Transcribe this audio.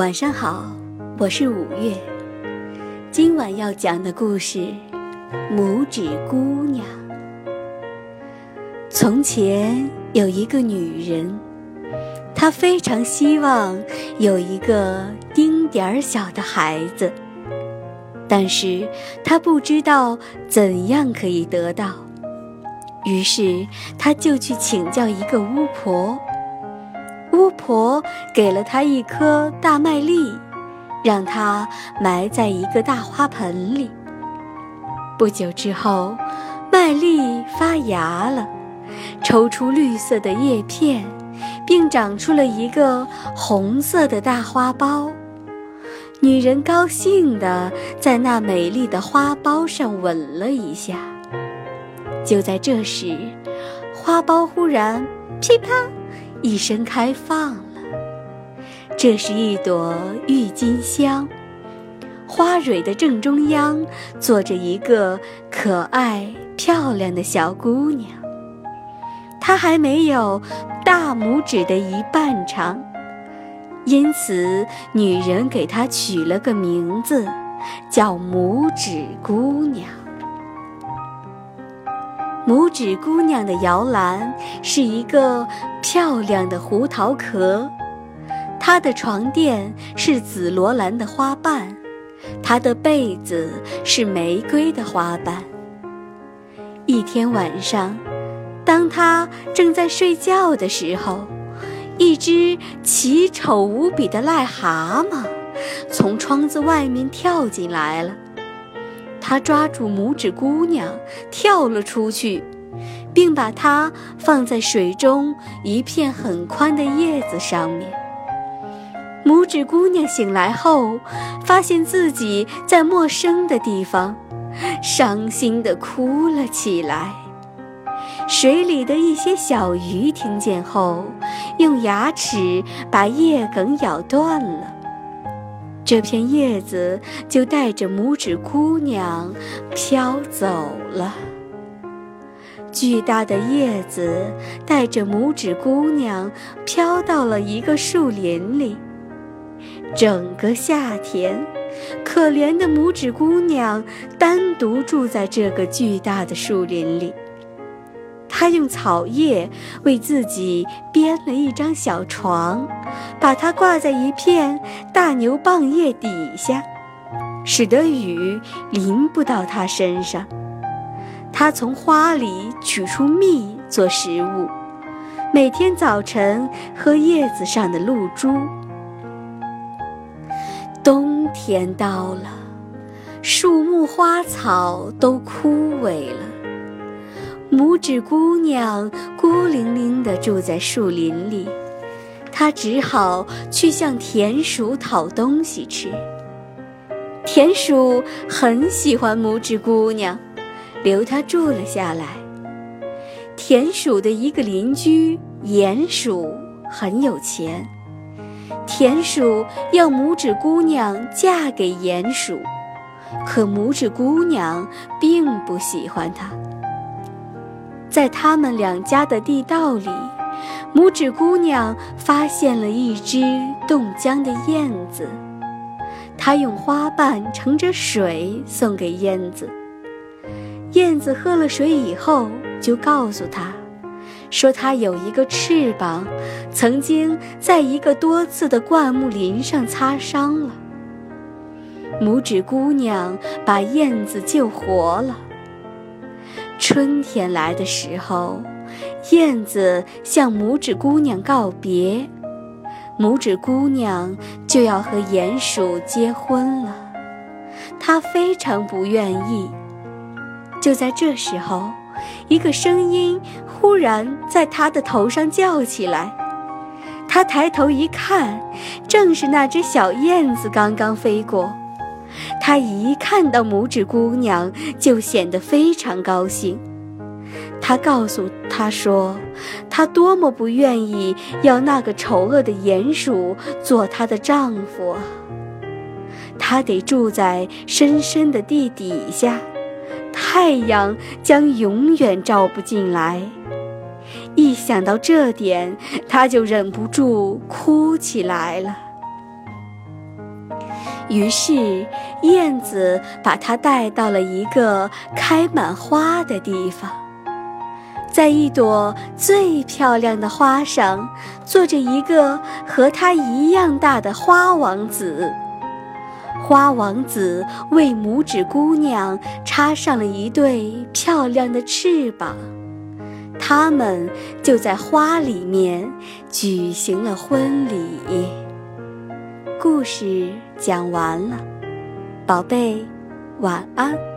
晚上好，我是五月。今晚要讲的故事《拇指姑娘》。从前有一个女人，她非常希望有一个丁点儿小的孩子，但是她不知道怎样可以得到，于是她就去请教一个巫婆。巫婆给了他一颗大麦粒，让他埋在一个大花盆里。不久之后，麦粒发芽了，抽出绿色的叶片，并长出了一个红色的大花苞。女人高兴地在那美丽的花苞上吻了一下。就在这时，花苞忽然噼啪。一声开放了，这是一朵郁金香，花蕊的正中央坐着一个可爱漂亮的小姑娘。她还没有大拇指的一半长，因此女人给她取了个名字，叫拇指姑娘。拇指姑娘的摇篮是一个漂亮的胡桃壳，她的床垫是紫罗兰的花瓣，她的被子是玫瑰的花瓣。一天晚上，当她正在睡觉的时候，一只奇丑无比的癞蛤蟆从窗子外面跳进来了。他抓住拇指姑娘，跳了出去，并把她放在水中一片很宽的叶子上面。拇指姑娘醒来后，发现自己在陌生的地方，伤心地哭了起来。水里的一些小鱼听见后，用牙齿把叶梗咬断了。这片叶子就带着拇指姑娘飘走了。巨大的叶子带着拇指姑娘飘到了一个树林里。整个夏天，可怜的拇指姑娘单独住在这个巨大的树林里。他用草叶为自己编了一张小床，把它挂在一片大牛蒡叶底下，使得雨淋不到他身上。他从花里取出蜜做食物，每天早晨喝叶子上的露珠。冬天到了，树木花草都枯萎了。拇指姑娘孤零零地住在树林里，她只好去向田鼠讨东西吃。田鼠很喜欢拇指姑娘，留她住了下来。田鼠的一个邻居鼹鼠很有钱，田鼠要拇指姑娘嫁给鼹鼠，可拇指姑娘并不喜欢他。在他们两家的地道里，拇指姑娘发现了一只冻僵的燕子。她用花瓣盛着水送给燕子。燕子喝了水以后，就告诉她，说她有一个翅膀，曾经在一个多刺的灌木林上擦伤了。拇指姑娘把燕子救活了。春天来的时候，燕子向拇指姑娘告别，拇指姑娘就要和鼹鼠结婚了，她非常不愿意。就在这时候，一个声音忽然在她的头上叫起来，她抬头一看，正是那只小燕子刚刚飞过。他一看到拇指姑娘，就显得非常高兴。他告诉她说：“他多么不愿意要那个丑恶的鼹鼠做她的丈夫啊！他得住在深深的地底下，太阳将永远照不进来。”一想到这点，他就忍不住哭起来了。于是，燕子把它带到了一个开满花的地方，在一朵最漂亮的花上，坐着一个和它一样大的花王子。花王子为拇指姑娘插上了一对漂亮的翅膀，他们就在花里面举行了婚礼。故事讲完了，宝贝，晚安。